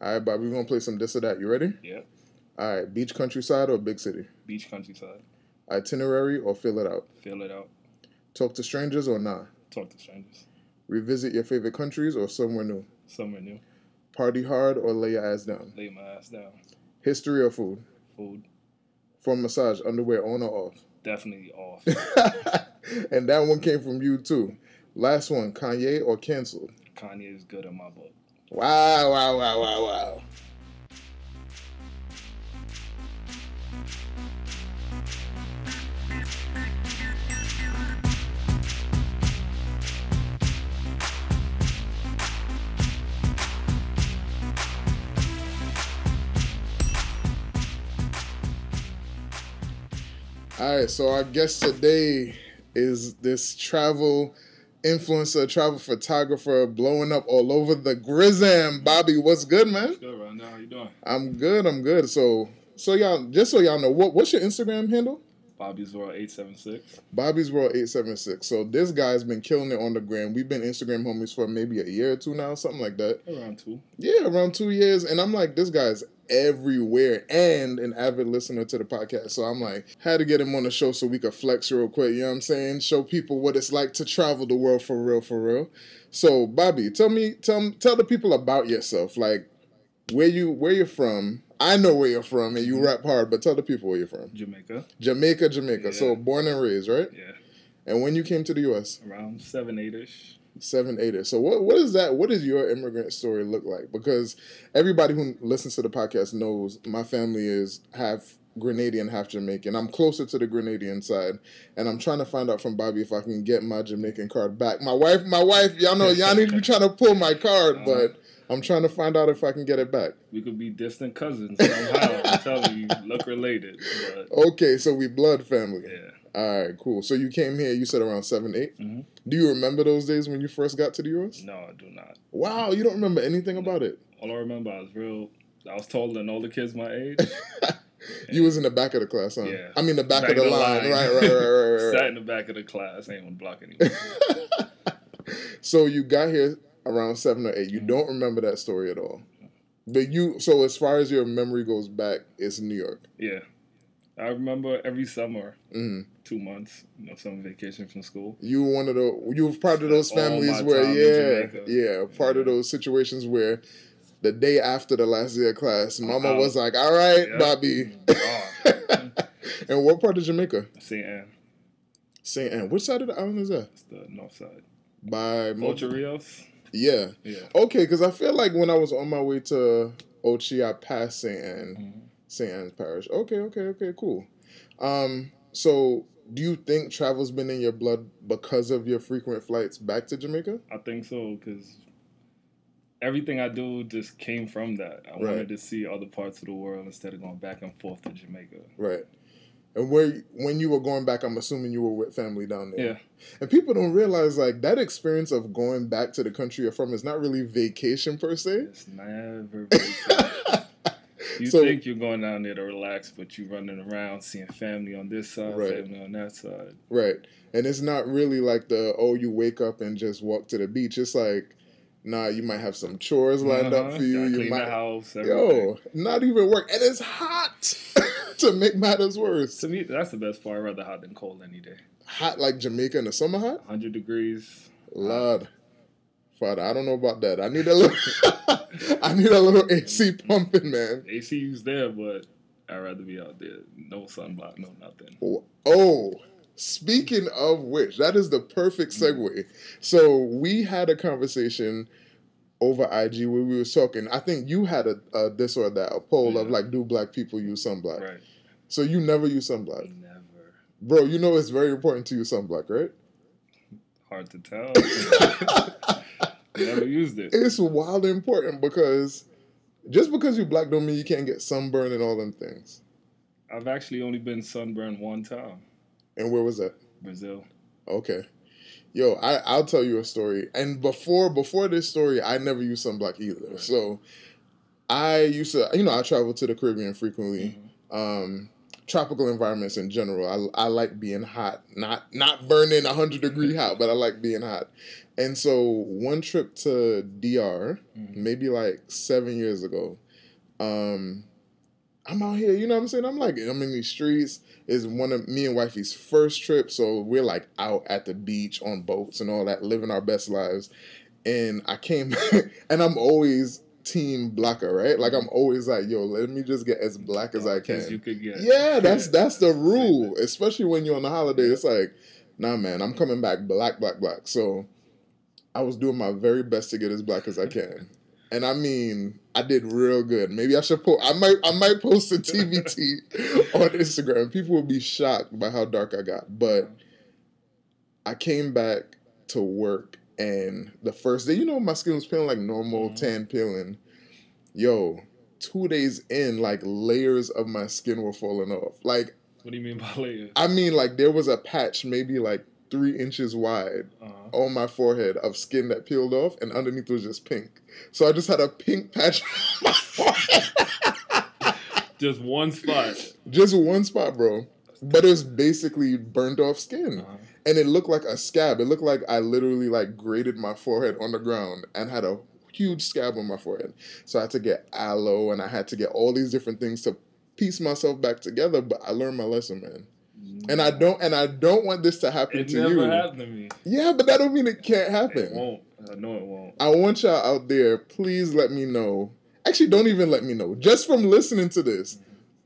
All right, Bobby, we're gonna play some this or that. You ready? Yep. All right, beach countryside or big city? Beach countryside. Itinerary or fill it out? Fill it out. Talk to strangers or nah? Talk to strangers. Revisit your favorite countries or somewhere new? Somewhere new. Party hard or lay your ass down? Lay my ass down. History or food? Food. For massage, underwear on or off? Definitely off. and that one came from you too. Last one, Kanye or canceled? Kanye is good in my book. Wow, wow, wow, wow, wow. All right, so our guest today is this travel influencer, travel photographer, blowing up all over the Grizzam. Bobby, what's good, man? Good right now. How you doing? I'm good. I'm good. So, so y'all, just so y'all know, what what's your Instagram handle? Bobby's World eight seven six. Bobby's World eight seven six. So this guy's been killing it on the gram. We've been Instagram homies for maybe a year or two now, something like that. Around two. Yeah, around two years. And I'm like, this guy's everywhere and an avid listener to the podcast. So I'm like, had to get him on the show so we could flex real quick. You know what I'm saying? Show people what it's like to travel the world for real, for real. So Bobby, tell me, tell tell the people about yourself. Like where you where you're from. I know where you're from and you mm-hmm. rap hard, but tell the people where you're from. Jamaica. Jamaica, Jamaica. Yeah. So born and raised, right? Yeah. And when you came to the US? Around seven eight ish. Seven eighter. So what what is that? What does your immigrant story look like? Because everybody who listens to the podcast knows my family is half Grenadian, half Jamaican. I'm closer to the Grenadian side, and I'm trying to find out from Bobby if I can get my Jamaican card back. My wife, my wife, y'all know y'all need to be trying to pull my card, Uh-huh. but I'm trying to find out if I can get it back. We could be distant cousins somehow. I'm telling you, look related. But Okay, so we blood family. yeah. All right, cool. So you came here. You said around seven, eight. Mhm. Do you remember those days when you first got to the US? No, I do not. Wow, you don't remember anything about it. All I remember, I was real. I was taller than all the kids my age. You was in the back of the class, huh? Yeah. I mean the back, of the, line. Right, right, right, right, right. Sat in the back of the class. Ain't on the block anymore. so you got here around seven or eight. You don't remember that story at all. But you so as far as your memory goes back, it's New York. yeah. I remember every summer, hmm two months, you know, summer vacation from school. You were one of the you were part of those families where yeah, yeah, part of those situations where the day after the last day of class, Mama was like, "All right, Yeah. Bobby." Oh, and what part of Jamaica? St. Ann. St. Ann. Which side of the island is that? It's the north side. By Ocho Rios. Yeah. Yeah. Okay, because I feel like when I was on my way to Ochi, I passed St. Ann, Mhm. St. Ann's Parish. Okay, okay, okay, cool. Um, so do you think travel's been in your blood because of your frequent flights back to Jamaica? I think so because everything I do just came from that. I Right. wanted to see other parts of the world instead of going back and forth to Jamaica. Right. And where when you were going back, I'm assuming you were with family down there. Yeah. And people don't realize like that experience of going back to the country you're from is not really vacation per se. It's never vacation. You So- think you're going down there to relax, but you're running around seeing family on this side, Right. family on that side. Right. And it's not really like the oh you wake up and just walk to the beach. It's like nah, you might have some chores lined up Uh-huh. for you. You clean might the house. Yo, not even work. And it's hot to make matters worse. To me, that's the best part. I'd rather hot than cold any day. Hot like Jamaica in the summer hot? 100 degrees. Lord. Father, I don't know about that. I need a little I need a little AC pumping, man. ACU's there, but I'd rather be out there. No sunblock, no nothing. Oh, oh speaking of which, that is the perfect mm-hmm. segue. So we had a conversation over IG where we were talking. I think you had a, a this or that, a poll of like, do black people use sunblock? Right. So you never use sunblock, Never. bro. You know it's very important to use sunblock, right? Hard to tell. Never used it. It's wildly important because just because you black don't mean you can't get sunburn and all them things. I've actually only been sunburned one time. And where was that? Brazil. Okay. Yo, I, I'll tell you a story. And before before this story, I never used sunblock either. So I used to you know, I travel to the Caribbean frequently. Mm-hmm. Um tropical environments in general. I, I like being hot, not not burning hundred degree hot, but I like being hot. And so one trip to DR, Mhm. maybe like seven years ago, um, I'm out here. You know what I'm saying? I'm like I'm in these streets. Is one of me and wifey's first trip, so we're like out at the beach on boats and all that, living our best lives. And I came, and I'm always team blacker, right? Like I'm mm-hmm. always like, yo, let me just get as black as oh, I Dark as can. you could get. Yeah, that's that's the rule, especially when you're on the holiday. It's like, nah, man, I'm coming back black, black, black. So I was doing my very best to get as black as I can, and I mean, I did real good. Maybe I should post. I might, I might post a TBT on Instagram. People will be shocked by how dark I got, but I came back to work, and the first day, you know, my skin was peeling like normal Mhm. tan peeling. Yo, two days in, like layers of my skin were falling off. Like, What do you mean by layers? I mean, like there was a patch maybe like three inches wide Uh-huh. on my forehead of skin that peeled off, and underneath was just pink. So I just had a pink patch on my forehead. Just one spot. just one spot, bro. But it was basically burnt off skin. Uh-huh. And it looked like a scab. It looked like I literally like grated my forehead on the ground and had a huge scab on my forehead. So I had to get aloe and I had to get all these different things to piece myself back together. But I learned my lesson, man. And I don't and I don't want this to happen It to never you. happened to me. Yeah, but that don't mean it can't It happen. won't. I know it won't. I want y'all out there, please let me know. Actually, don't even let me know. Just from listening to this,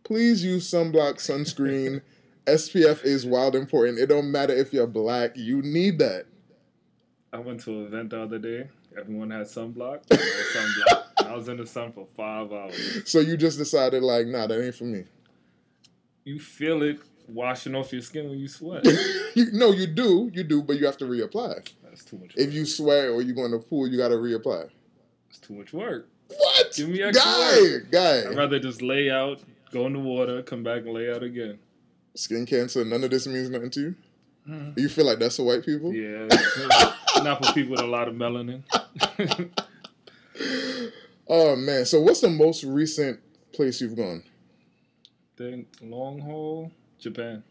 please use sunblock, sunscreen. SPF is wild important. It don't matter if you're black, you need that. I went to an event the other day. Everyone had sunblock. I sunblock. I was in the sun for five hours. So you just decided like, nah, that ain't for me. You feel it washing off your skin when you sweat. you, no, you do, you do, but you have to reapply. That's too much. If you sweat or you go in the pool, you got to reapply. it's too much work. What? Give me extra guy, work. guy. I'd rather just lay out, go in the water, come back and lay out again. Skin cancer. None of this means nothing to you. Mm-hmm. You feel like that's for white people? Yeah, not for people with a lot of melanin. Oh man. So what's the most recent place you've gone? then long haul, Japan.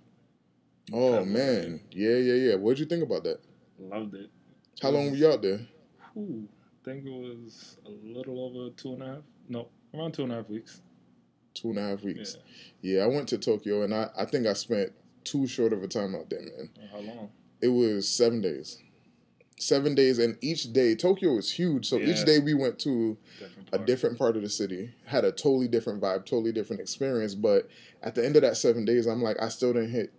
Oh February. man. Yeah, yeah, yeah. What'd you think about that? Loved it. How long were you out there? Ooh, I think it was a little over two and a half. No, around two and a half weeks. Two and a half weeks. Yeah, I went to Tokyo and I, I think I spent too short of a time out there, man. How long? It was seven days. Seven days and each day Tokyo was huge. So each day we went to Different a different part of the city, had a totally different vibe, totally different experience. But at the end of that seven days, I'm like, I still didn't hit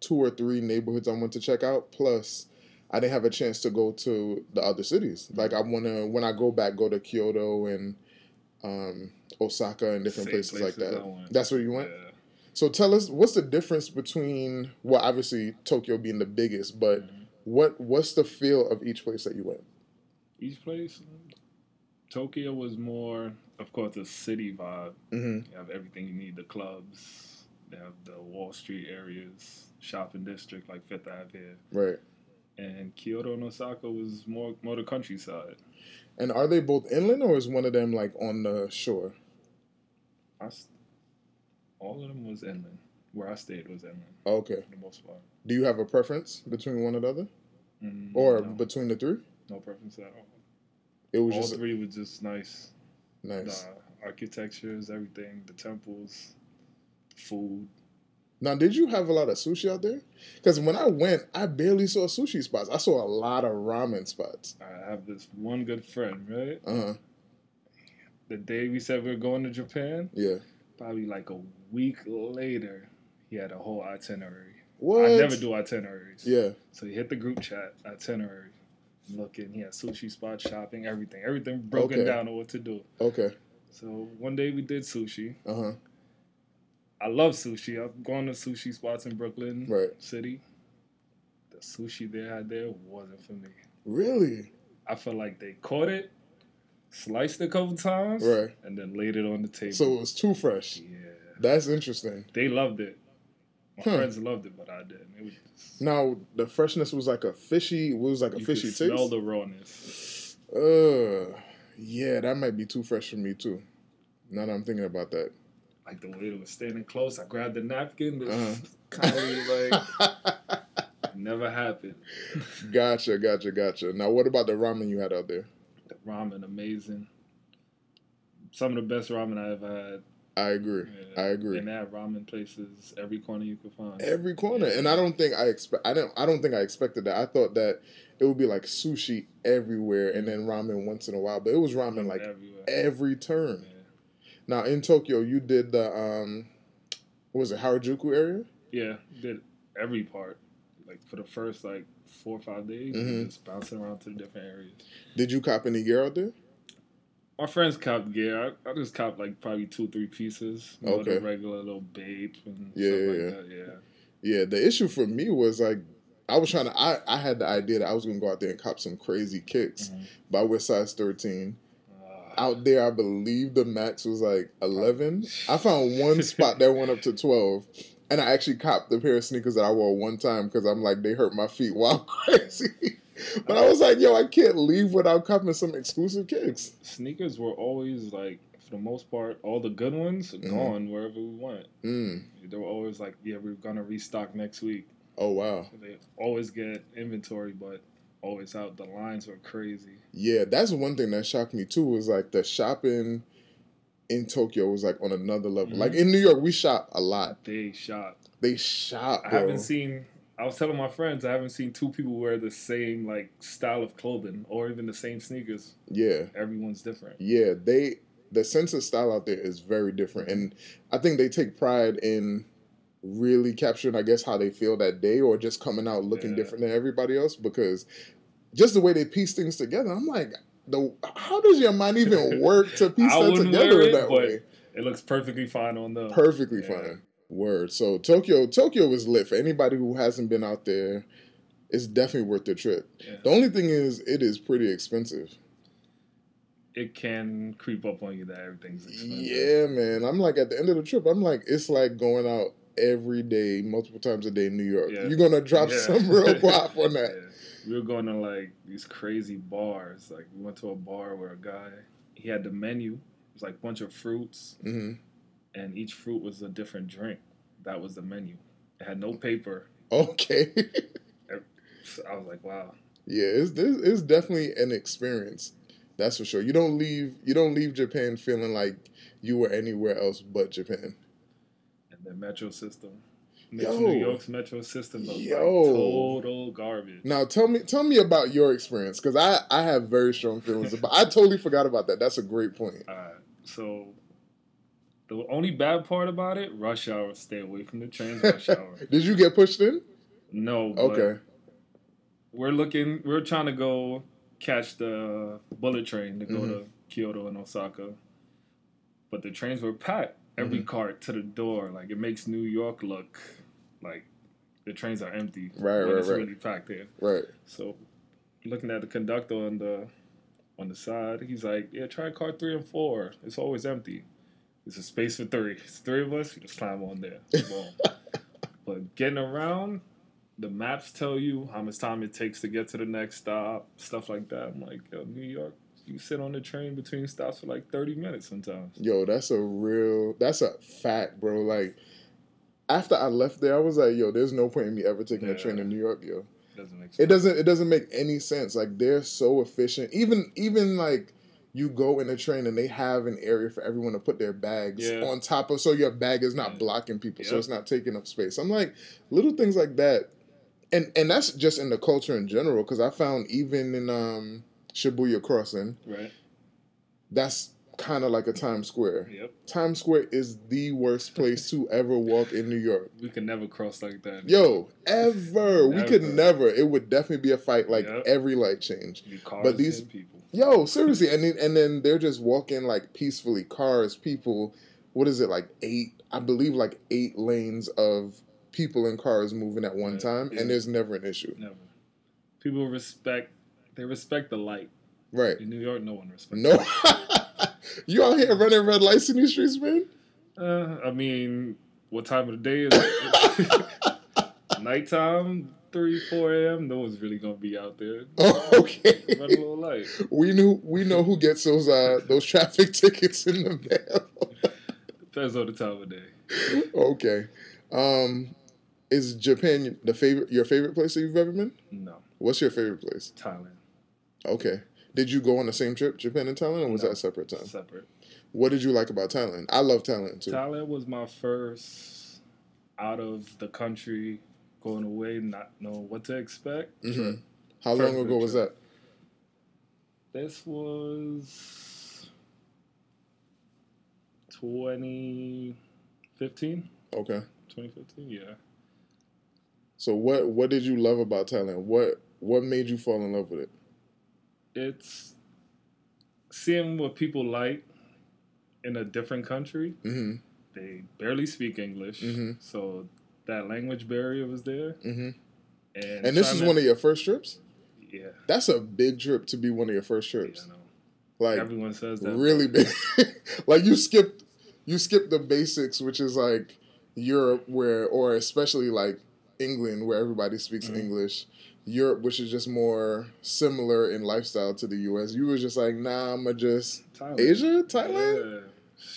two or three neighborhoods I went to check out. Plus, I didn't have a chance to go to the other cities. Mm. Like I wanna when I go back, go to Kyoto and um, Osaka and different Same places, like places that. That's where you went. Yeah. So tell us, what's the difference between well, obviously Tokyo being the biggest, but Mhm. what what's the feel of each place that you went? Each place, Tokyo was more, of course, a city vibe. Mm-hmm. You have everything you need: the clubs, they have the Wall Street areas, shopping district like Fifth Ave here. Right. And Kyoto and Osaka was more more the countryside. And are they both inland or is one of them like on the shore? I s all of them was inland. Where I stayed was inland Okay. the most part. Do you have a preference between one or the other, Mm, or no, between the three? no preference at all. It was all just three were just nice. nice. The architectures, everything, the temples, the food. Now, did you have a lot of sushi out there? Because when I went, I barely saw sushi spots. I saw a lot of ramen spots. I have this one good friend, right? Uh huh. The day we said we were going to Japan, Yeah. probably like a week later, he had a whole itinerary. What? I never do itineraries. Yeah. So he hit the group chat itinerary. Looking, he had sushi spots, shopping, everything, everything broken Okay. down on what to do. Okay. So one day we did sushi. Uh huh. I love sushi. I've gone to sushi spots in Brooklyn Right. City. The sushi they had there wasn't for me. Really? I felt like they caught it, sliced it a couple times, Right. and then laid it on the table. So it was too fresh. yeah, That's interesting. they loved it. My Huh. friends loved it, but I didn't. It was just, Now the freshness was like a fishy. It was like a you fishy could taste. smell the rawness. Uh, yeah, that might be too fresh for me too. Now that I'm thinking about that. Like the way they were standing close. I grabbed the napkin. but Uh-huh. kind of like never happened. gotcha, gotcha, gotcha. Now, what about the ramen you had out there? The ramen amazing. Some of the best ramen I've had. I agree. Yeah. I agree. And they have ramen places every corner you could find. Every corner, and I don't think I expect. I don't. I don't think I expected that. I thought that it would be like sushi everywhere, and then ramen once in a while. But it was ramen like everywhere. every turn. Yeah. Now in Tokyo, you did the um, what was it Harajuku area? Yeah, did every part like for the first like four or five days, mm-hmm. just bouncing around to the different areas. Did you cop any gear out there? My friends copped gear. I, I just copped like probably two, three pieces. You know, okay. regular little babe and yeah, yeah, like yeah. That. yeah. Yeah. The issue for me was like I was trying to I, I had the idea that I was gonna go out there and cop some crazy kicks mm-hmm. by with Size 13 out there, I believe the max was like eleven. I found one spot that went up to twelve, and I actually copped the pair of sneakers that I wore one time because I'm like they hurt my feet while crazy. But I was like, yo, I can't leave without copping some exclusive kicks. sneakers were always like, for the most part, all the good ones Mhm. gone wherever we went. Mm. They were always like, yeah, we're gonna restock next week. Oh wow. They always get inventory, but always out. The lines were crazy. Yeah, that's one thing that shocked me too. Was like the shopping in Tokyo was like on another level. Mhm. Like in New York, we shop a lot. They shop. They shop. I haven't seen. I was telling my friends I haven't seen two people wear the same like style of clothing or even the same sneakers. Yeah, Everyone's different. yeah. They the sense of style out there is very different, and I think they take pride in really capturing, I guess, how they feel that day, or just coming out looking Yeah. different than everybody else. Because just the way they piece things together, I'm like, the how does your mind even work to piece that together in it, that way? It looks perfectly fine on them. Perfectly Yeah. fine. Word. So Tokyo, Tokyo was lit for anybody who hasn't been out there. It's definitely worth the trip. Yeah. The only thing is, it is pretty expensive. It can creep up on you that everything's expensive. Yeah, man. I'm like at the end of the trip, I'm like, it's like going out every day, multiple times a day in New York. Yeah. You're gonna drop Yeah. some real guap on that. Yeah. We were going to like these crazy bars. Like we went to a bar where a guy he had the menu. It was like a bunch of fruits, hmm and each fruit was a different drink. That was the menu. It had no paper. Okay. I was like, wow. yeah, it's this it's definitely an experience. That's for sure. You don't leave you don't leave Japan feeling like you were anywhere else but Japan. The metro system. Yo. New York's metro system was Yo. like total garbage. Now tell me tell me about your experience because I I have very strong feelings about. I totally forgot about that. That's a great point. Uh, so the only bad part about it, rush hour. Stay away from the trains. Rush hour. Did you get pushed in? No. Okay. We're looking. We're trying to go catch the bullet train to go Mhm. to Kyoto and Osaka, but the trains were packed. Every Mm-hmm. cart to the door. Like it makes New York look like the trains are empty. Right, right, it's right. really packed there. Right. So, looking at the conductor on the on the side, he's like, "Yeah, try car three and four. It's always empty. There's a space for three. It's three of us. You just climb on there. Boom. but getting around, the maps tell you how much time it takes to get to the next stop, stuff like that. I'm like, yo, New York, you sit on the train between stops for like 30 minutes sometimes. Yo, that's a real. That's a fact, bro. Like after I left there, I was like, yo, there's no point in me ever taking a train to New York, yo. Doesn't make sense. It doesn't. It doesn't make any sense. Like they're so efficient. Even even like you go in a train and they have an area for everyone to put their bags Yeah. on top of, so your bag is not Yeah. blocking people, so it's not taking up space. I'm like little things like that, and and that's just in the culture in general. Because I found even in um, Shibuya Crossing, Right? that's kind of like a Times Square. Yep. Times Square is the worst place to ever walk in New York. We can never cross like that. Yo, ever. We could Never. It would definitely be a fight like Yep. every light change. But these- people. Yo, seriously. And then, and then they're just walking like peacefully. Cars, people. What is it like eight? I believe like eight lanes of people and cars moving at one Yeah. time, Yeah. and there's never an issue. Never. People respect. They respect the light. Right. In New York, no one respects. No. you out here running red lights in these streets, man? Uh, I mean, what time of the day is it? Nighttime, three, four a.m. No one's really gonna be out there. Oh, okay. Run a little light. We knew we know who gets those uh those traffic tickets in the mail. Depends on the time of day. okay. Um, is Japan the favorite your favorite place that you've ever been? No, What's your favorite place? Thailand. Okay. Did you go on the same trip, Japan and Thailand, or was No. that a separate time? Separate. What did you like about Thailand? I love Thailand too. Thailand was my first out of the country, going away, not know what to expect. Mhm. trip. How long ago was that? This was 2015. Okay. 2015, yeah. So what what did you love about Thailand? What what made you fall in love with it? It's seeing what people like in a different country. Mm-hmm. They barely speak English, Mhm. so that language barrier was there. Mm-hmm. And, And this is one of your first trips? yeah, That's a big trip to be one of your first yeah, trips. I know. Like Everyone says that. really big. like you skipped you skipped the basics, which is like Europe where or especially like England where everybody speaks Mhm. English. Europe, which is just more similar in lifestyle to the US. You was just like, nah, I'ma just Thailand. Asia, Thailand?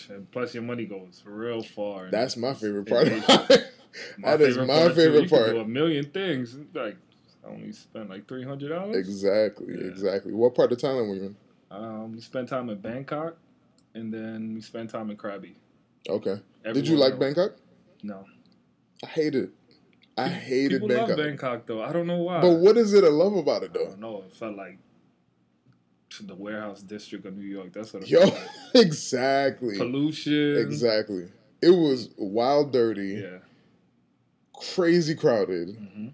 Yeah. Plus, your money goes real far. That's my favorite part is. about it. My That is my part, too. favorite can part. do a million things. Like, I only spent like three hundred dollars. Exactly, Yeah. exactly. What part of Thailand were you in? Um, we spent time in Bangkok, and then we spent time in Krabi. Okay. Did you like Bangkok? No. I hated it. I hated People Bangkok. love Bangkok though. I don't know why. But what is it to love about it I though? don't know. It felt like the warehouse district of New York. That's what it Yo, felt like. exactly. Pollution. Exactly. It was wild dirty, Yeah. crazy crowded. hmm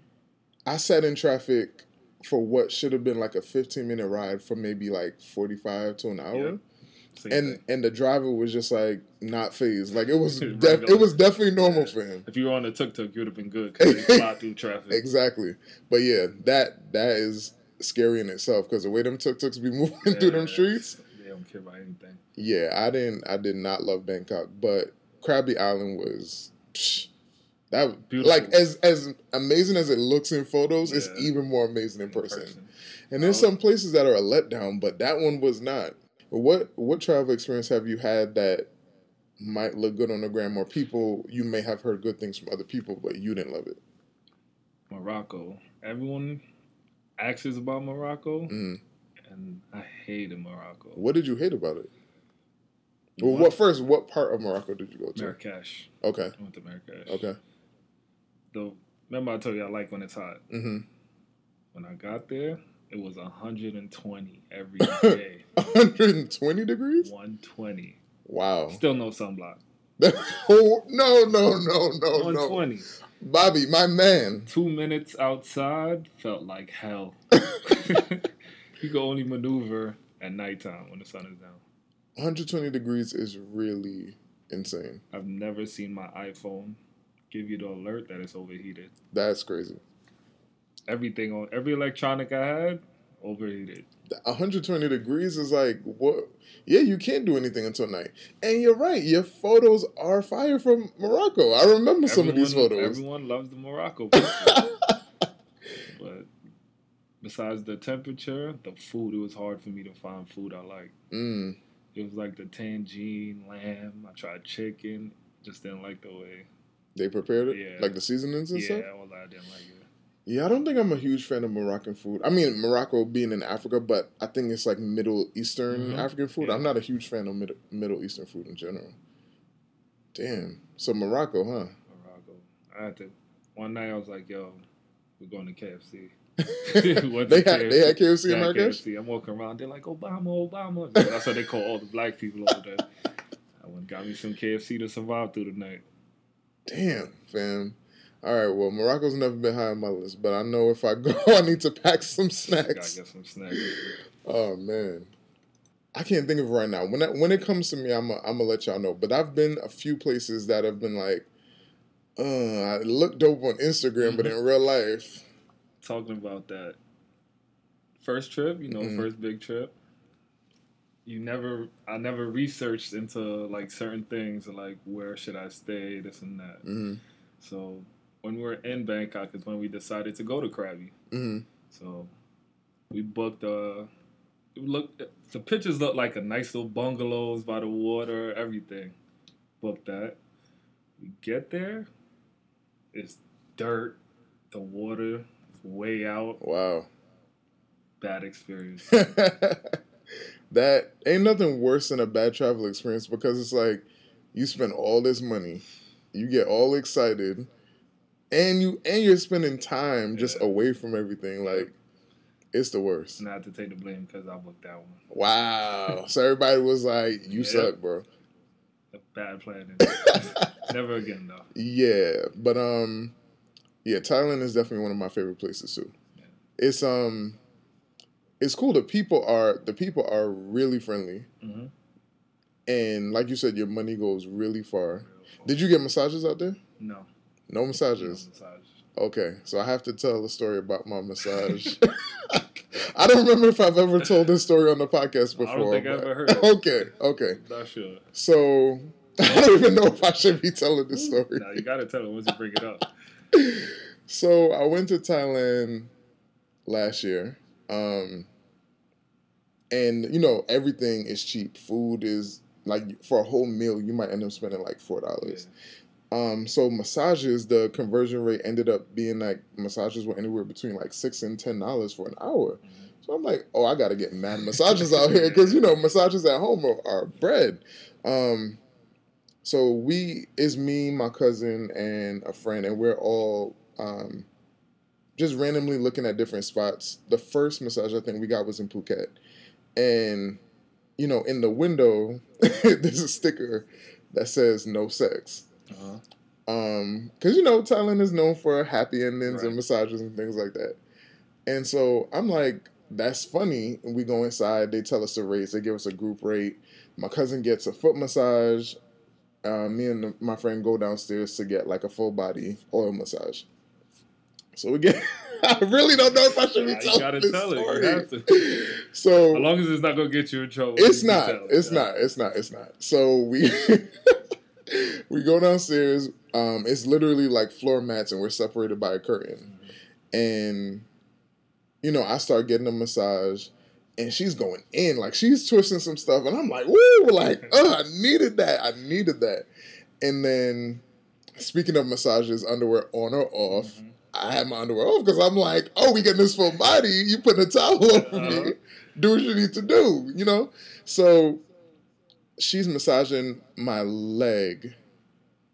I sat in traffic for what should have been like a 15 minute ride for maybe like 45 to an hour. Yeah. Same And thing. and the driver was just like not fazed. Like it was def- it was definitely normal Yeah. for him. if you were on the tuk tuk, you would have been good fly through traffic. Exactly. But yeah, that that is scary in itself because the way them tuk tuks be moving through them streets. They don't care about anything. Yeah, I didn't. I did not love Bangkok, but Krabi Island was psh, that Beautiful. like as as amazing as it looks in photos. It's even more amazing in In person. person. And there's Oh. some places that are a letdown, but that one was not. What what travel experience have you had that might look good on the gram, or people you may have heard good things from other people, but you didn't love it? Morocco. Everyone asks us about Morocco, Mm. and I hated Morocco. What did you hate about it? Well, What? what first? What part of Morocco did you go to? Marrakesh. Okay, I went to Marrakesh. okay. The remember I told you I like when it's hot. Mm-hmm. When I got there, it was 120 every day. 120 degrees. 120. Wow. Still no sunblock. oh no no no no no, 120. Bobby, my man. Two minutes outside felt like hell. you can only maneuver at nighttime when the sun is down. 120 degrees is really insane. I've never seen my iPhone give you the alert that it's overheated. That's crazy. Everything on every electronic I had overheated. 120 degrees is like what? Yeah, you can't do anything until night. And you're right. Your photos are fire from Morocco. I remember some of these photos. Everyone loves the Morocco but besides the temperature, the food, it was hard for me to find food I like. mm, It was like the tangine, lamb. I tried chicken. Just didn't like the way. they prepared it, Yeah. like the seasonings and Yeah, stuff. all that I didn't like it. Yeah, I don't think I'm a huge fan of Moroccan food. I mean, Morocco being in Africa, but I think it's like Middle Eastern Mhm. African food. Yeah. I'm not a huge fan of Mid- Middle Eastern food in general. Damn. So Morocco, huh? Morocco. I had to. One night I was like, "Yo, we're going to KFC." They had they had KFC in Marrakesh. KFC. I'm walking around. They're like, Obama, Obama. That's what they call all the black people over there. I went and got me some KFC to survive through the night. Damn, fam. All right, well, Morocco's never been high on my list, but I know if I go, I need to pack some Gotta snacks. get some snacks. Oh man, I can't think of it right now. When that, when it comes to me, I'm i I'm gonna let y'all know. But I've been a few places that have been like, uh, I look dope on Instagram, but in real life, Talking about that first trip, you know, Mhm. first big trip. You never, I never researched into like certain things, like where should I stay, this and that. mm So when we were in Bangkok is when we decided to go to Krabi. hmm So we booked uh it looked the pictures looked like a nice little bungalows by the water, everything. book that. We get there, it's dirt, the water is way out. Wow. Bad experience. that ain't nothing worse than a bad travel experience because it's like you spend all this money, you get all excited, and you and you're spending time just away from everything. Like it's the worst. Not to take the blame because I booked that one. Wow. so everybody was like, "You Yeah. suck, bro." A bad planning. Never again though. Yeah, but um, yeah, Thailand is definitely one of my favorite places too. Yeah. It's um, it's cool. The people are the people are really friendly, Mm-hmm. and like you said, your money goes really far. Did you get massages out there? No. No no massages. massage. Okay, so I have to tell the story about my massage. I don't remember if I've ever told this story on the podcast before. I don't think I've ever heard it. Okay, okay. Not sure. So I don't even know if I should be telling this story. Now you gotta tell it once you bring it up. So I went to Thailand last year. Um and you know, everything is cheap. Food is like for a whole meal you might end up spending like four dollars. Um so massages, the conversion rate ended up being like massages were anywhere between like six and ten dollars for an hour. Mhm. So I'm like, oh, I gotta get mad massages out here because you know massages at home are, are bread. Um, so we is me, my cousin, and a friend, and we're all um, just randomly looking at different spots. The first massage I think we got was in Phuket, and you know, in the window there's a sticker that says "No sex." Uh-huh. Um, because you know Thailand is known for happy endings and massages and things like that. And so I'm like, that's funny. And we go inside. They tell us the rates. They give us a group rate. My cousin gets a foot massage. Uh, me and the, my friend go downstairs to get like a full body oil massage. So we get. I really don't know if I should be Yeah, you telling gotta this tell it. You story. have to. So As long as it's not gonna get you in trouble. it's not. It's not. It's not. It's not. So we we go downstairs. Um, it's literally like floor mats, and we're separated by a curtain. And you know, I start getting a massage, and she's going in like she's twisting some stuff, and I'm like, woo, like, oh, I needed that. I needed that. And then, speaking of massages, underwear on or off. Mhm. I had my underwear off because I'm like, oh, we getting this full body. You putting a towel over me. Uh-huh. Do what you need to do, you know? So she's massaging my leg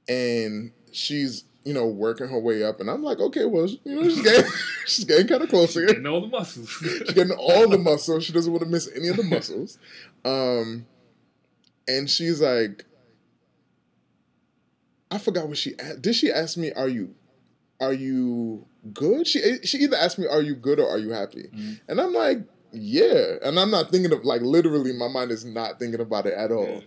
and she's, you know, working her way up. And I'm like, okay, well, you know, she's getting, she's getting kind of closer. Getting all the muscles. She's getting all the muscles. She doesn't want to miss any of the muscles. Um, and she's like, I forgot what she asked. Did she ask me, "Are you, are you good?" She she either asked me, "Are you good?" or "Are you happy?" Mhm. And I'm like, "Yeah." And I'm not thinking of like literally, my mind is not thinking about it at all. Yeah.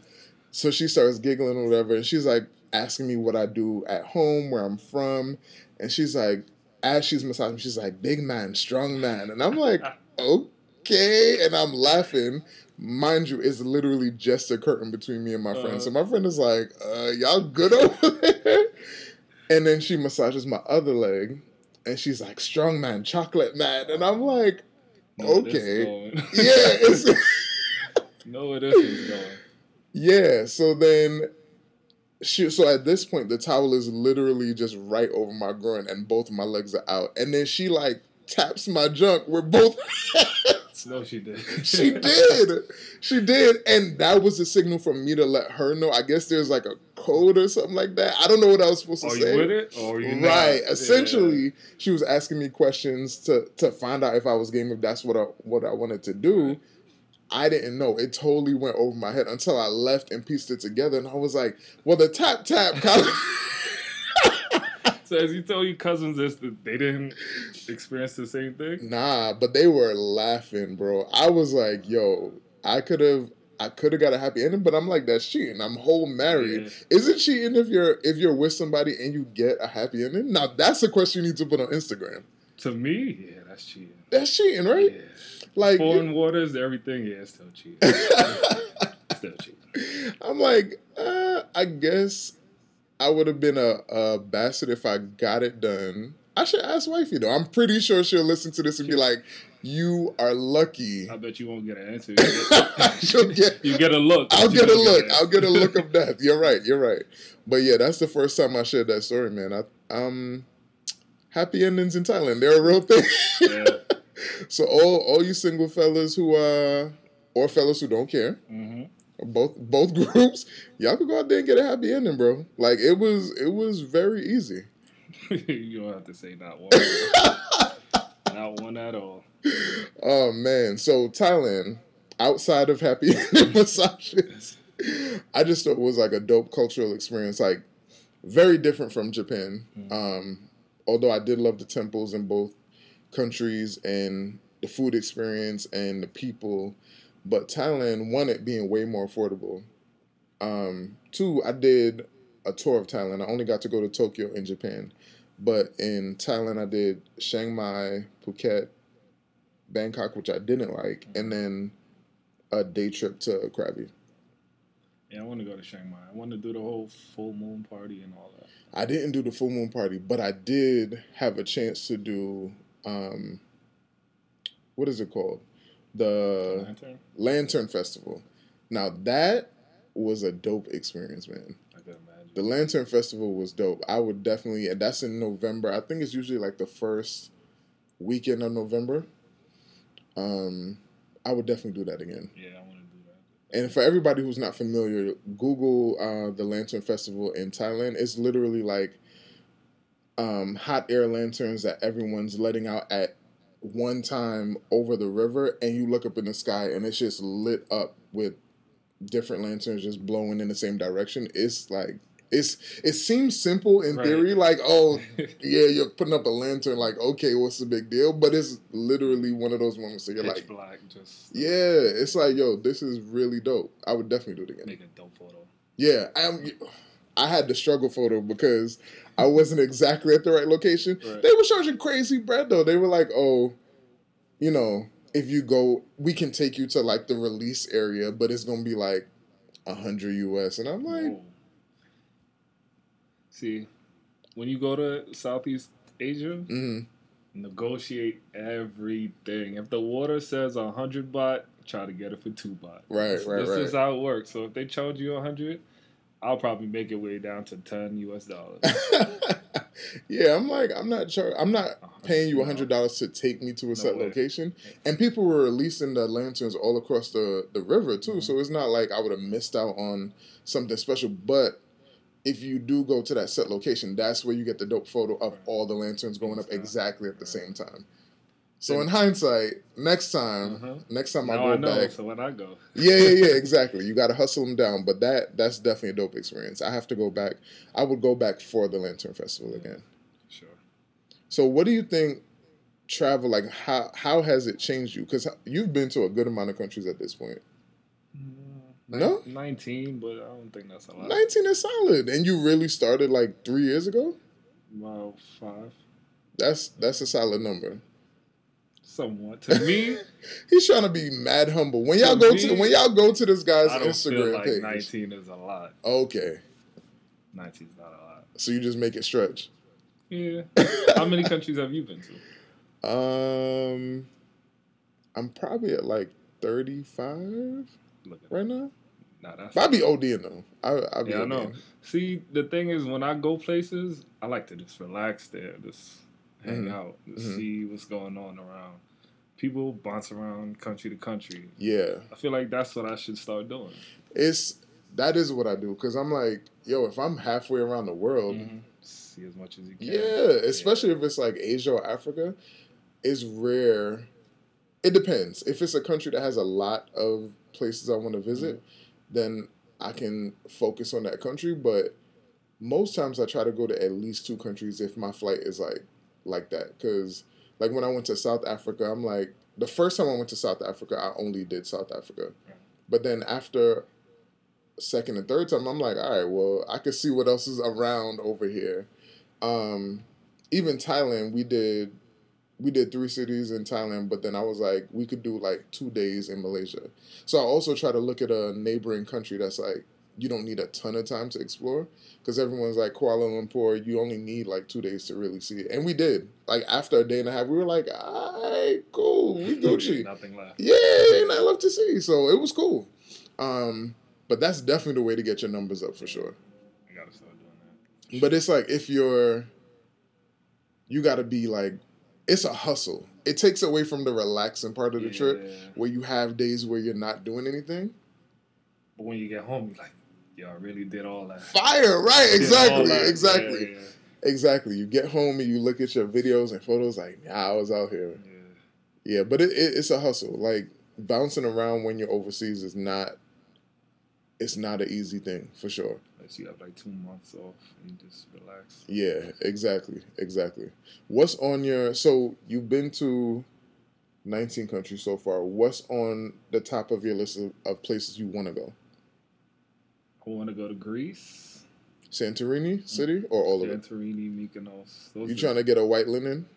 So she starts giggling or whatever, and she's like asking me what I do at home, where I'm from, and she's like, as she's massaging, she's like, "Big man, strong man," and I'm like, "Okay," and I'm laughing. Mind you, it's literally just a curtain between me and my friend. Uh-huh. So my friend is like, uh, "Y'all good over there?" And then she massages my other leg, and she's like, "Strong man, chocolate man," and I'm like, Know Okay. "Yeah, it's." know where this is going. Yeah, so then she so at this point the towel is literally just right over my groin and both of my legs are out. And then she like taps my junk with both. No, she did. She did. She did. And that was the signal for me to let her know. I guess there's like a code or something like that. I don't know what I was supposed to Are say. you with it or are you not? Right. Yeah. Essentially, she was asking me questions to to find out if I was game, if that's what I what I wanted to do. I didn't know. It totally went over my head until I left and pieced it together, and I was like, "Well, the tap tap kind of." So as you tell your cousins this, that they didn't experience the same thing. nah, but they were laughing, bro. I was like, "Yo, I could have." I could have got a happy ending, but I'm like that's cheating. I'm whole married. Yeah. Is it cheating if you're if you're with somebody and you get a happy ending? Now that's a question you need to put on Instagram. To me, yeah, that's cheating. That's cheating, right? Yeah. Like Foreign waters, everything, yeah, it's still cheating. still cheating. I'm like, uh, I guess I would have been a, a bastard if I got it done. I should ask wifey though. I'm pretty sure she'll listen to this and be like, You are lucky. I bet you won't get an answer. You get, She'll get- you get a look. I'll get a look. an I'll get a look of death. You're right. You're right. But yeah, that's the first time I shared that story, man. I um happy endings in Thailand. They're a real thing. Yeah. so all all you single fellas who uh or fellas who don't care, hmm both both groups, y'all could go out there and get a happy ending, bro. Like it was it was very easy. you don't have to say not one. not one at all. Oh man. So Thailand, outside of happy ending massages, I just thought it was like a dope cultural experience. Like very different from Japan. Mhm. Um, although I did love the temples in both countries and the food experience and the people. But Thailand, one, it being way more affordable. Um, two, I did a tour of Thailand. I only got to go to Tokyo in Japan. But in Thailand, I did Chiang Mai, Phuket, Bangkok, which I didn't like, and then a day trip to Krabi. Yeah, I want to go to Chiang Mai. I want to do the whole full moon party and all that. I didn't do the full moon party, but I did have a chance to do um what is it called? The Lantern? Lantern Festival. Now that was a dope experience, man. I can imagine. The Lantern Festival was dope. I would definitely and that's in November. I think it's usually like the first weekend of November. Um I would definitely do that again. yeah, I want to do that. And for everybody who's not familiar, Google uh, the Lantern Festival in Thailand. It's literally like um, hot air lanterns that everyone's letting out at one time over the river, and you look up in the sky, and it's just lit up with different lanterns just blowing in the same direction. It's like it's it seems simple in Right. theory, like oh yeah, you're putting up a lantern, like okay, what's the big deal? But it's literally one of those moments that you're Pitch like. black, just Yeah, it's like, yo, this is really dope. I would definitely do it again. make a dope photo. Yeah, I'm. I had the struggle photo because I wasn't exactly at the right location. Right. They were charging crazy bread though. They were like, "Oh, you know, if you go, we can take you to like the release area, but it's gonna be like a hundred US." And I'm like, Whoa. See, when you go to Southeast Asia, mm, negotiate everything. If the water says a hundred baht, try to get it for two baht. Right, this, right, This right. is how it works. So if they charge you a hundred, I'll probably make it way down to ten US dollars. yeah, I'm like, I'm not sure. I'm not paying you a hundred dollars to take me to a set way. location. And people were releasing the lanterns all across the, the river too. Mhm. So it's not like I would have missed out on something special. But if you do go to that set location, that's where you get the dope photo of all the lanterns going up exactly at the same time. So in hindsight, next time, Uh-huh. next time I go I know. back, So when I go, yeah, yeah, yeah, exactly. You got to hustle them down, but that that's definitely a dope experience. I have to go back. I would go back for the Lantern Festival again. sure. So, what do you think travel like? How how has it changed you? Because you've been to a good amount of countries at this point. No? Nineteen, but I don't think that's a lot. Nineteen is solid, and you really started like three years ago. About five, That's that's a solid number. Somewhat. To me, He's trying to be mad humble. When y'all To go me, to when y'all go to this guy's I don't feel Instagram like page, nineteen is a lot. okay, nineteen is not a lot. so you just make it stretch. Yeah. How many countries have you been to? Um, I'm probably at like thirty five right now. Nah, that's But I be ODing though. I I be Yeah, I know. See, the thing is, when I go places, I like to just relax there, just hang Mhm. out, Mhm. see what's going on around. People bounce around country to country. Yeah, I feel like that's what I should start doing. it's that is what I do because I'm like, yo, if I'm halfway around the world, See as much as you can. yeah, especially if it's like Asia or Africa, it's rare. It depends. If it's a country that has a lot of places I want to visit, then I can focus on that country. But most times I try to go to at least two countries if my flight is like like that. Because like when I went to South Africa, I'm like the first time I went to South Africa, I only did South Africa. But then after second and third time, I'm like, all right, well, I can see what else is around over here. Um, even Thailand, we did we did three cities in Thailand, but then I was like, we could do like two days in Malaysia. So I also try to look at a neighboring country that's like you don't need a ton of time to explore because everyone's like Kuala Lumpur, you only need like two days to really see it, and we did. Like after a day and a half, we were like, "All right, cool, we Gucci." Nothing left. Yeah, ain't nothing left to see, so it was cool. Um, but that's definitely the way to get your numbers up for sure. I gotta start doing that. But it's like if you're, you got to be like, it's a hustle. It takes away from the relaxing part of the trip where you have days where you're not doing anything. But when you get home, you're like, I really did all that. Fire, right? Exactly, exactly, Yeah, exactly. You get home and you look at your videos and photos, like, yeah, I was out here. yeah, yeah. Yeah, but it, it, it's a hustle. Like bouncing around when you're overseas is not. It's not an easy thing for sure. Unless you have like two months off and you just relax. Yeah, exactly, exactly. What's on your? So you've been to nineteen countries so far. What's on the top of your list of, of places you want to go? Want to go to Greece, Santorini city or all of it? Santorini, Mykonos. Those You trying to get a white linen,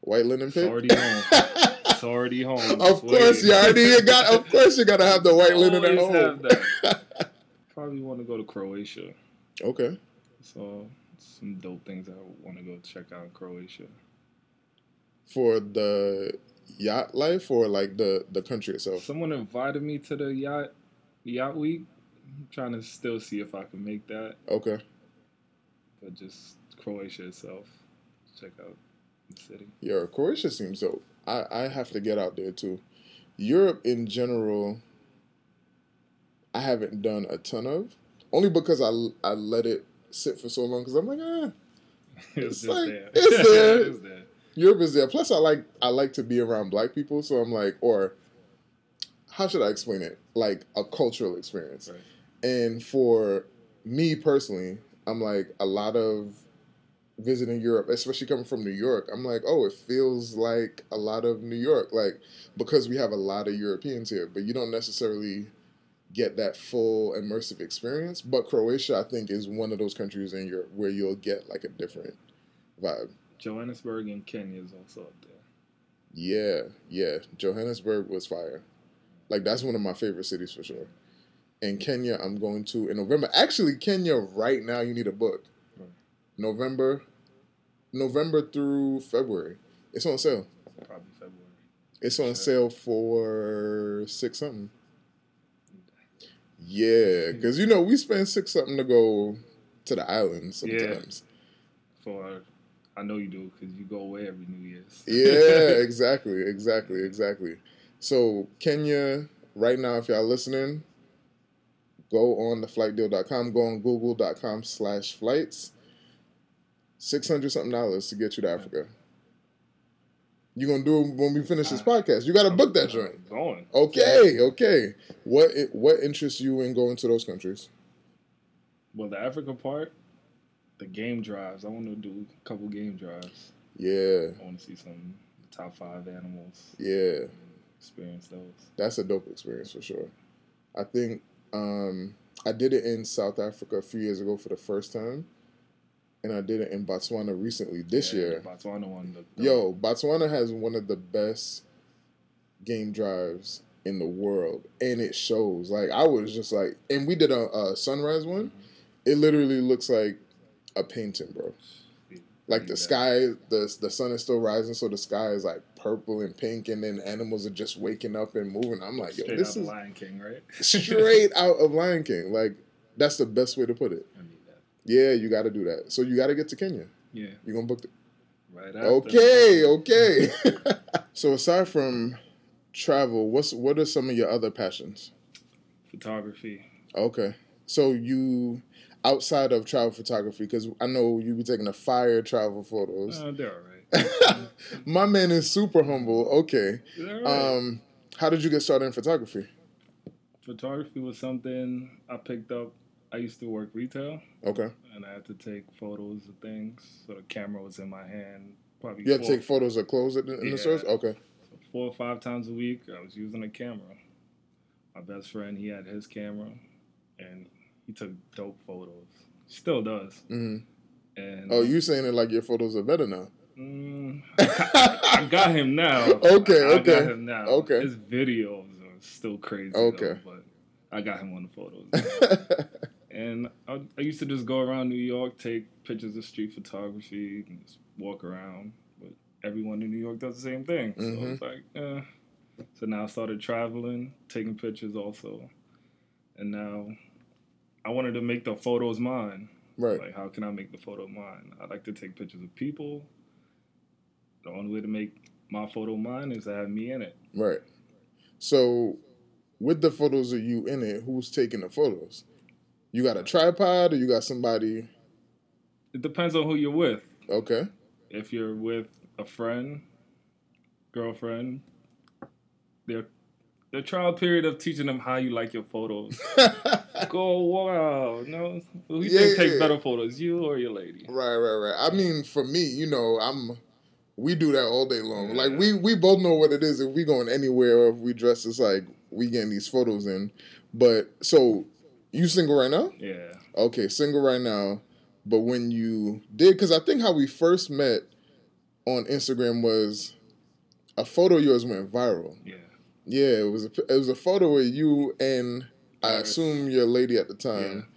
white linen It's already home. It's already home. of It's course, you already you got. Of course, you gotta have the white linen at home. Probably want to go to Croatia. okay. So some dope things I want to go check out in Croatia. For the yacht life or like the the country itself. Someone invited me to the yacht yacht week. I'm trying to still see if I can make that, Okay. but just Croatia itself. Check out the city. Yeah, Croatia seems dope. I, I have to get out there too. Europe in general, I haven't done a ton of, only because I, I let it sit for so long. Because I'm like, ah, It's, It's like- there. it's there. it's there. Europe is there. Plus, I like I like to be around black people, so I'm like, or how should I explain it? Like a cultural experience. Right. And for me personally, I'm like a lot of visiting Europe, especially coming from New York. I'm like, oh, it feels like a lot of New York, like because we have a lot of Europeans here, but you don't necessarily get that full immersive experience. But Croatia, I think, is one of those countries in Europe where you'll get like a different vibe. Johannesburg and Kenya is also up there. Yeah, yeah. Johannesburg was fire. Like that's one of my favorite cities for sure. And Kenya, I'm going to in November. Actually, Kenya right now you need a book. Right. November, November through February. It's on sale. Probably February. It's on Sure. sale for six something. Yeah, because you know we spend six something to go to the islands Yeah. sometimes. For I know you do because you go away every New Year's. Yeah, exactly, exactly, exactly. So Kenya, right now, if y'all listening, go on the flightdeal.com, go on google.com slash flights. Six hundred something dollars to get you to Africa. You gonna do it when we finish this Uh, podcast. You gotta book that joint. Going. Okay, okay. What what interests you in going to those countries? Well, the Africa part, the game drives. I want to do a couple game drives. Yeah, I want to see some top five animals. yeah. Experience those. that's a dope experience for sure. I think um, I did it in South Africa a few years ago for the first time, and I did it in Botswana recently this Yeah, year. Botswana one. The, Yo, Botswana has one of the best game drives in the world, and it shows. Like I was just like, and we did a, a sunrise one. It literally looks like a painting, bro. Like the sky, the the sun is still rising, so the sky is like purple and pink, and then animals are just waking up and moving. I'm like, yo, Straight this out is Lion King, right? straight out of Lion King. Like that's the best way to put it. I need that. Yeah, you got to do that. So you got to get to Kenya. Yeah. you're gonna book it? Right after. Okay, okay. so aside from travel, what's what are some of your other passions? Photography. Okay, so you outside of travel photography, because I know you be taking the fire travel photos. Uh, they're all right. My man is super humble. Okay, right. um, how did you get started in photography? Photography was something I picked up. I used to work retail, Okay, and I had to take photos of things. So the camera was in my hand. Probably you had to take photos of clothes in, in Yeah. the stores. Okay, four or five times a week. I was using a camera. My best friend, he had his camera, and he took dope photos. Still does. hmm And oh, you saying it like your photos are better now? Mm, I got him now. Okay, I okay, got him now. okay. His videos are still crazy. Okay. Though, but I got him on the photos. And I, I used to just go around New York, take pictures of street photography, and just walk around. But everyone in New York does the same thing. So Mhm. it's like, eh. So now I started traveling, taking pictures also. And now I wanted to make the photos mine. Right. Like, how can I make the photo mine? I like to take pictures of people. The only way to make my photo mine is to have me in it. Right. So, with the photos of you in it, who's taking the photos? You got a tripod or you got somebody? It depends on who you're with. Okay. If you're with a friend, girlfriend, their the trial period of teaching them how you like your photos. Go wow, no, who you Yeah, think takes yeah. better photos, you or your lady? Right, right, right. I mean, for me, you know, I'm. We do that all day long. Yeah. Like we we both know what it is. If we going anywhere or if we dress, it's like we getting these photos in. But so, you single right now? Yeah, Okay, single right now. But when you did, because I think how we first met on Instagram was a photo of yours went viral. yeah. Yeah, it was a it was a photo of you and I Paris. assume your lady at the time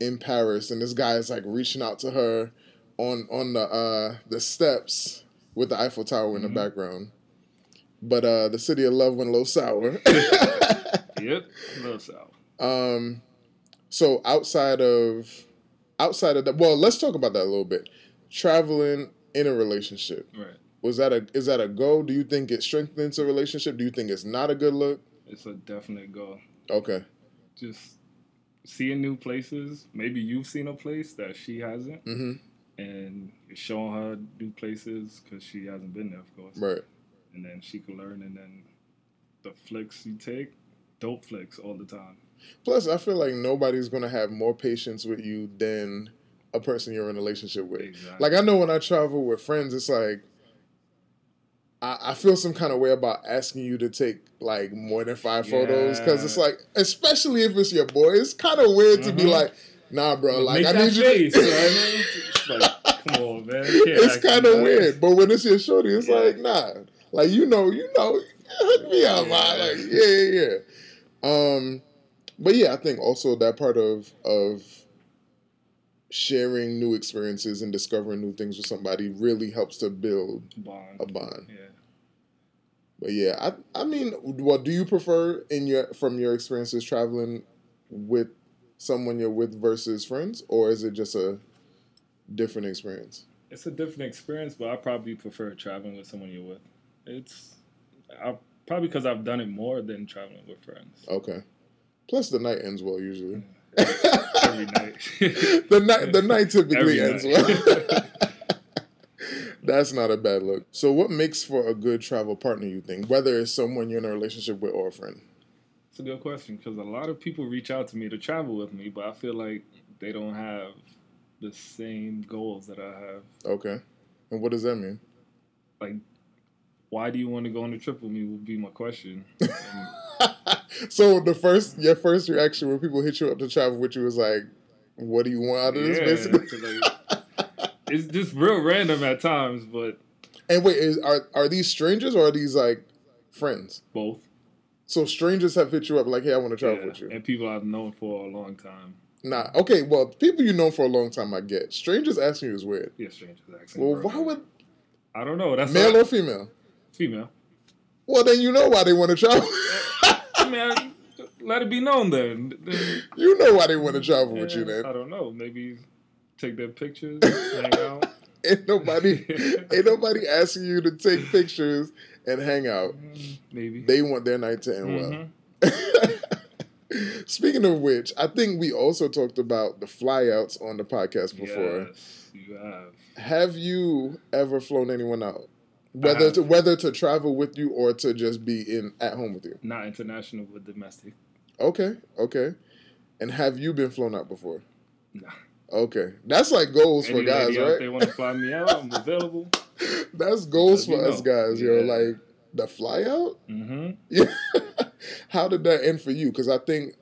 in Paris, and this guy is like reaching out to her on on the uh, the steps with the Eiffel Tower in Mhm. the background. But uh, the city of love went a little sour. Yep, a little south. um, so outside of outside of that, well, let's talk about that a little bit. Traveling in a relationship Right. was that a is that a go? Do you think it strengthens a relationship? Do you think it's not a good look? It's a definite go. Okay. Just seeing new places. Maybe you've seen a place that she hasn't, Mm-hmm. And showing her new places because she hasn't been there, of course. Right. And then she can learn, and then the flicks you take, dope flicks all the time. Plus, I feel like nobody's gonna have more patience with you than a person you're in a relationship with. Exactly. Like I know when I travel with friends, it's like I, I feel some kind of way about asking you to take like more than five photos because it's like, especially if it's your boy, it's kind of weird to be Mhm. like, nah, bro, like I need you. To... right? It's like, come on, man. It's kind of weird, but when it's your shorty, it's Yeah. like, nah, like you know, you know, hook me up, man. Yeah. Like, yeah, yeah, yeah. Um, but yeah, I think also that part of of sharing new experiences and discovering new things with somebody really helps to build Bond. a bond. Yeah. But yeah, I I mean, what do you prefer in your from your experiences traveling with someone you're with versus friends, or is it just a different experience? It's a different experience, but I probably prefer traveling with someone you're with. It's I, probably because I've done it more than traveling with friends Okay. Plus, the night ends well usually. every night. the night the night typically Every ends night. well. That's not a bad look. So, what makes for a good travel partner? You think, whether it's someone you're in a relationship with or a friend? It's a good question because a lot of people reach out to me to travel with me, but I feel like they don't have the same goals that I have. Okay. And what does that mean? Like, why do you want to go on a trip with me? Would be my question. So the first your first reaction when people hit you up to travel with you was like, "What do you want out of this?" Yeah, Basically. 'cause, like, it's just real random at times, but And wait, is, are are these strangers or are these like friends? both. So strangers have hit you up like, "Hey, I want to travel Yeah, with you." And people I've known for a long time. Nah, okay. Well, people you know for a long time, I get. Strangers asking you is weird. Yeah, strangers asking. Well, why would I don't know? That's male not- or female? female. Well, then you know why they want to travel. I mean, I, let it be known then. Then- you know why they want to travel with you. Then I don't know. Maybe take their pictures, hang out. ain't nobody, ain't nobody asking you to take pictures and hang out. Mm, Maybe. They want their night to end well. Mhm. Speaking of which, I think we also talked about the flyouts on the podcast before. Yes, you have. Have you ever flown anyone out? Whether to whether to travel with you or to just be in at home with you. Not international, but domestic. Okay, okay. And have you been flown out before? Nah. Okay, that's like goals for guys, right? there want to fly me out? I'm available. That's goals for us know. guys, yo. Yeah. Like the fly out. hmm Yeah. How did that end for you? Because I think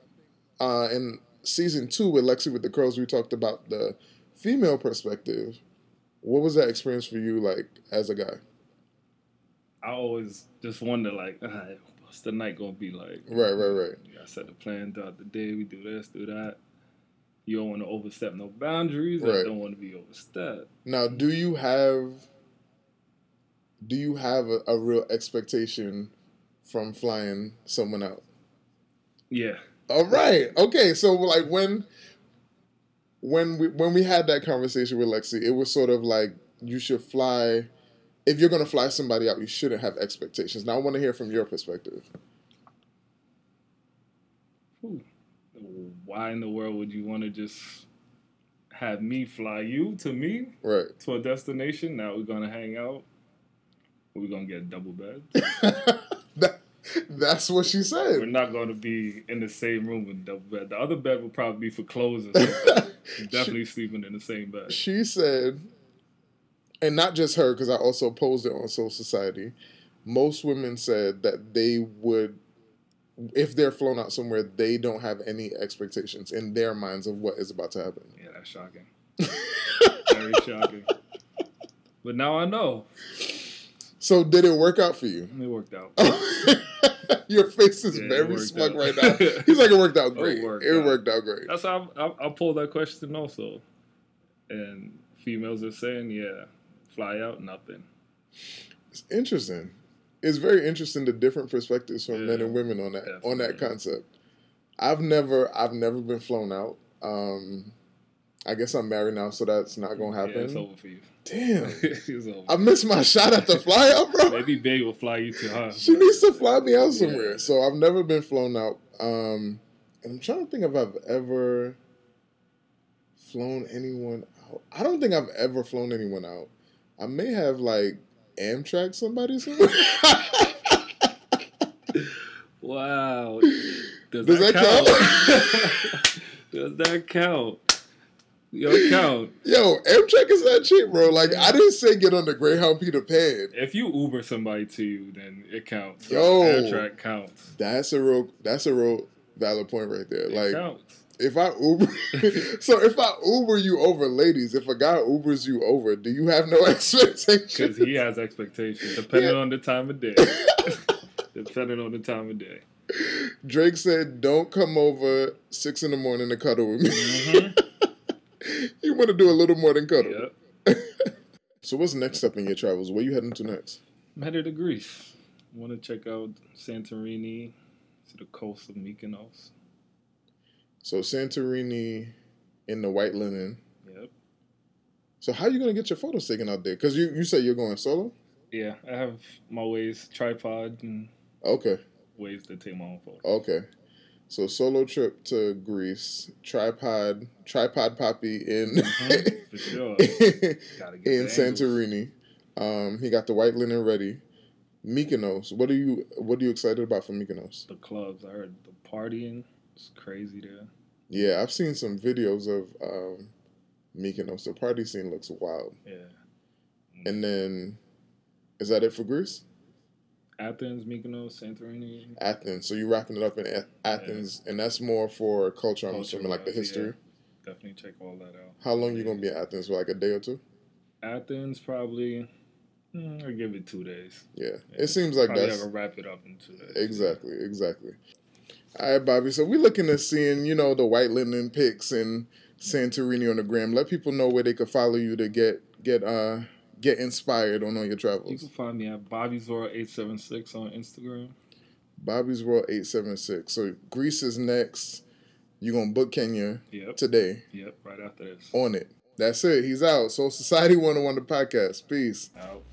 uh, in season two with Lexi with the Curls, we talked about the female perspective. What was that experience for you, like as a guy? I always just wonder, like, "Alright, what's the night gonna be like? Right, right, right. I set the plan throughout the day. We do this, do that. You don't want to overstep no boundaries. Right. I don't want to be overstepped. Now, do you have do you have a, a real expectation from flying someone out? Yeah. All right. Okay. So like when when we when we had that conversation with Lexi, it was sort of like you should fly if you're gonna fly somebody out, you shouldn't have expectations. Now I want to hear from your perspective. Why in the world would you want to just have me fly you to me Right. to a destination? Now we're gonna hang out. We're gonna get double beds. that, that's what she said. We're not gonna be in the same room with double bed. The other bed will probably be for clothes or something. We're definitely sleeping in the same bed. She said, and not just her, because I also posed it on Soul Society. Most women said that they would, if they're flown out somewhere, they don't have any expectations in their minds of what is about to happen. Yeah, that's shocking. Very shocking. But now I know. So did it work out for you? It worked out. Your face is Yeah, very smug out. right now. He's like, it worked out great. It worked worked, out. out great. That's how I, I, I pulled that question also. And females are saying, yeah, fly out, nothing. It's interesting. It's very interesting the different perspectives from men and women on that on that concept. I've never I've never been flown out. Um, I guess I'm married now, so that's not gonna Yeah, it's happen. over for you. Damn. I missed my shot at the fly out, bro. Maybe Babe will fly you to her. She needs to fly me out somewhere. Yeah. So I've never been flown out. Um, and I'm trying to think if I've ever flown anyone out. I don't think I've ever flown anyone out. I may have like Amtrak somebody somewhere. Wow. Does, Does that, that count? Does that count? Yo, count. Yo, Amtrak is not cheap, bro. Like I didn't say get on the Greyhound Peter Pan. If you Uber somebody to you, then it counts. Yo. Amtrak counts. That's a real that's a real valid point right there. It Like counts. if I Uber so if I Uber you over ladies, if a guy Ubers you over, do you have no expectations? Because he has expectations, depending Yeah. on the time of day. depending on the time of day. Drake said, "Don't come over six in the morning to cuddle with me." Mhm. Want to do a little more than cuddle. Yep. So, what's next up in your travels? Where you heading to next? I'm headed to Greece. Want to check out Santorini to the coast of Mykonos. So, Santorini in the white linen. Yep. So, how are you gonna get your photos taken out there? Because you you say you're going solo. Yeah, I have my ways, tripod, and Okay, ways to take my own photos. okay. So, solo trip to Greece. Tripod, tripod poppy in Mhm, for sure. In. Santorini. Um, he got the white linen ready. Mykonos. What are you What are you excited about for Mykonos? The clubs, I heard the partying. It's crazy there. Yeah, I've seen some videos of um, Mykonos. The party scene looks wild. Yeah. And then, is that it for Greece? Athens, Mykonos, Santorini. Athens. So you're wrapping it up in Athens, and that's more for culture. I'm Culture assuming, like the wise, yeah. history. Definitely check all that out. How long you gonna be in Athens for? Like a day or two? Athens, probably. Mm, I'll give it two days. Yeah, Yeah, it seems like Probably that's wrap it up in two days. exactly, exactly. All right, Bobby. So we're looking at seeing, you know, the white linen pics and Santorini on the gram. Let people know where they could follow you to get get uh get inspired on all your travels? You can find me at Bobby's World eight seven six on Instagram. Bobby's World eight seven six. So Greece is next. You're gonna book Kenya Yep. today Yep. Right after this. on it. That's it. He's out. Soul Society One on One the podcast. Peace. Out.